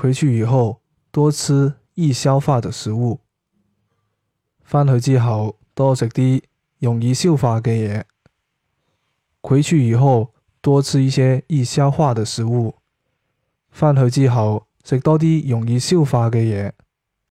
回去以后多吃易消化的食物。翻去之后多食啲容易消化嘅嘢。回去以后多吃一些易消化的食物。翻去之后食多啲容易消化嘅嘢。